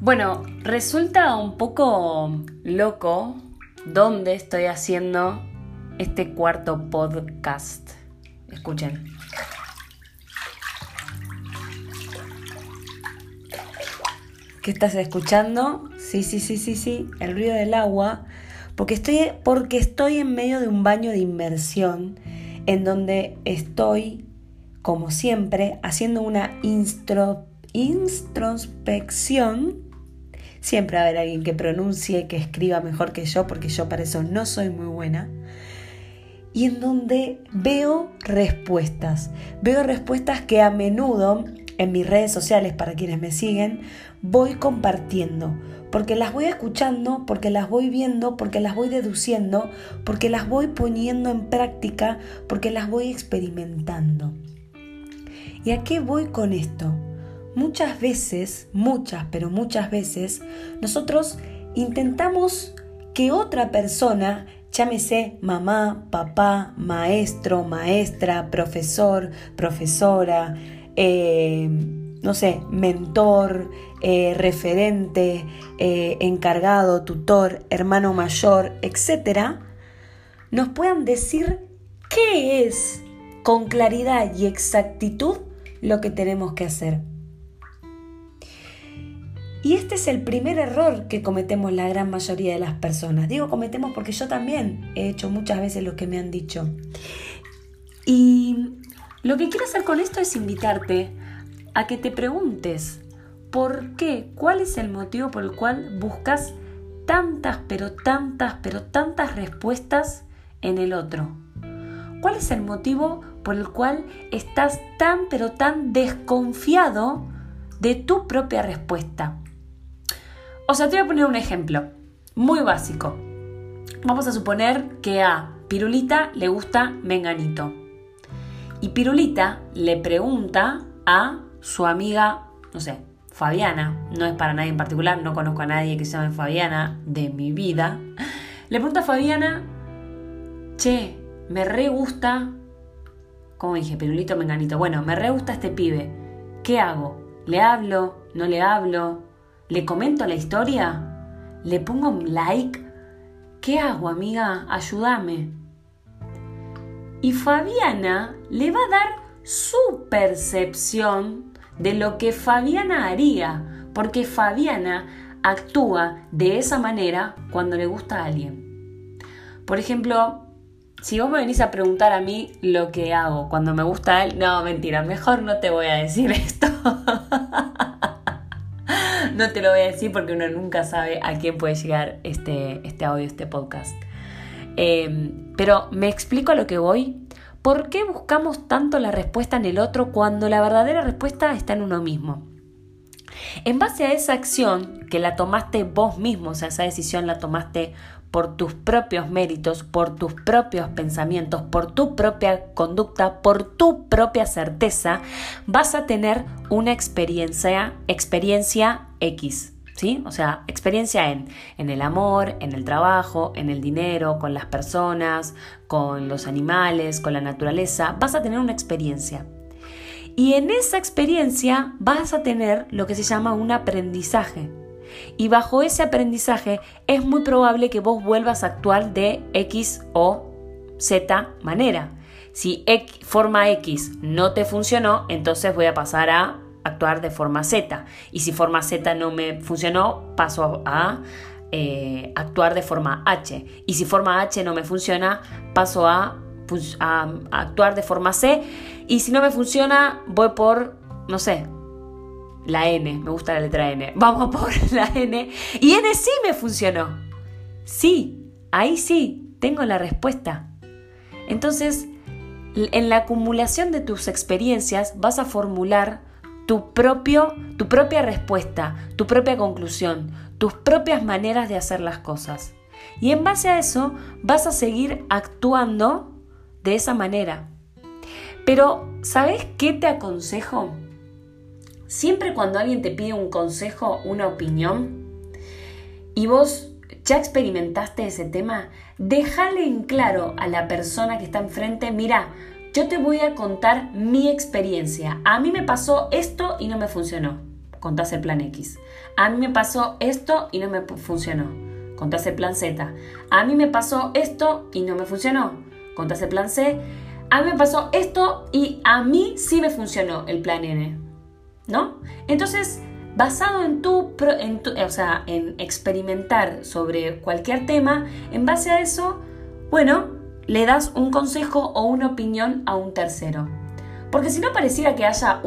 Bueno, resulta un poco loco dónde estoy haciendo este cuarto podcast. Escuchen. ¿Qué estás escuchando? Sí, sí, sí, sí, sí, el ruido del agua. Porque estoy, porque estoy en medio de un baño de inmersión en donde estoy, como siempre, haciendo una introspección Siempre va a haber alguien que pronuncie, que escriba mejor que yo, porque yo para eso no soy muy buena. Y en donde veo respuestas. Veo respuestas que a menudo en mis redes sociales, para quienes me siguen, voy compartiendo. Porque las voy escuchando, porque las voy viendo, porque las voy deduciendo, porque las voy poniendo en práctica, porque las voy experimentando. ¿Y a qué voy con esto? Muchas veces, muchas, pero muchas veces, nosotros intentamos que otra persona, llámese mamá, papá, maestro, maestra, profesor, profesora, eh, no sé, mentor, eh, referente, eh, encargado, tutor, hermano mayor, etc., nos puedan decir qué es con claridad y exactitud lo que tenemos que hacer. Y este es el primer error que cometemos la gran mayoría de las personas. Digo cometemos porque yo también he hecho muchas veces lo que me han dicho. Y lo que quiero hacer con esto es invitarte a que te preguntes por qué, cuál es el motivo por el cual buscas tantas, pero tantas, pero tantas respuestas en el otro. ¿Cuál es el motivo por el cual estás tan, pero tan desconfiado de tu propia respuesta? O sea, te voy a poner un ejemplo muy básico. Vamos a suponer que a Pirulita le gusta Menganito. Y Pirulita le pregunta a su amiga, no sé, Fabiana, no es para nadie en particular, no conozco a nadie que se llame Fabiana de mi vida. Le pregunta a Fabiana, che, me re gusta, ¿cómo dije? Pirulito Menganito. Bueno, me re gusta este pibe. ¿Qué hago? ¿Le hablo? ¿No le hablo? ¿Le comento la historia? ¿Le pongo un like? ¿Qué hago, amiga? Ayúdame. Y Fabiana le va a dar su percepción de lo que Fabiana haría, porque Fabiana actúa de esa manera cuando le gusta a alguien. Por ejemplo, si vos me venís a preguntar a mí lo que hago cuando me gusta a él, no, mentira, mejor no te voy a decir esto. No te lo voy a decir porque uno nunca sabe a quién puede llegar este, este audio, este podcast. Em, pero me explico a lo que voy. ¿Por qué buscamos tanto la respuesta en el otro cuando la verdadera respuesta está en uno mismo? En base a esa acción que la tomaste vos mismo, o sea, esa decisión la tomaste por tus propios méritos, por tus propios pensamientos, por tu propia conducta, por tu propia certeza, vas a tener una experiencia, experiencia X. ¿Sí? O sea, experiencia en, en el amor, en el trabajo, en el dinero, con las personas, con los animales, con la naturaleza. Vas a tener una experiencia. Y en esa experiencia vas a tener lo que se llama un aprendizaje. Y bajo ese aprendizaje es muy probable que vos vuelvas a actuar de X o Z manera. Si X, forma X no te funcionó, entonces voy a pasar a actuar de forma Z. Y si forma Z no me funcionó, paso a eh, actuar de forma H. Y si forma H no me funciona, paso a, a, actuar de forma C. Y si no me funciona, voy por, no sé, la N. Me gusta la letra N. Vamos por la N. Y N sí me funcionó. Sí, ahí sí, tengo la respuesta. Entonces, en la acumulación de tus experiencias vas a formular tu, propio, tu propia respuesta, tu propia conclusión, tus propias maneras de hacer las cosas. Y en base a eso vas a seguir actuando de esa manera. Pero, ¿sabes qué te aconsejo? Siempre cuando alguien te pide un consejo, una opinión, y vos ya experimentaste ese tema, déjale en claro a la persona que está enfrente, mira, yo te voy a contar mi experiencia. A mí me pasó esto y no me funcionó. contás el plan X. A mí me pasó esto y no me funcionó. Contás el plan Z. A mí me pasó esto y no me funcionó. Contás el plan C. A mí me pasó esto y a mí sí me funcionó el plan N. ¿No? Entonces, basado en tu, en o sea, en experimentar sobre cualquier tema, en base a eso, bueno, le das un consejo o una opinión a un tercero. Porque si no pareciera que haya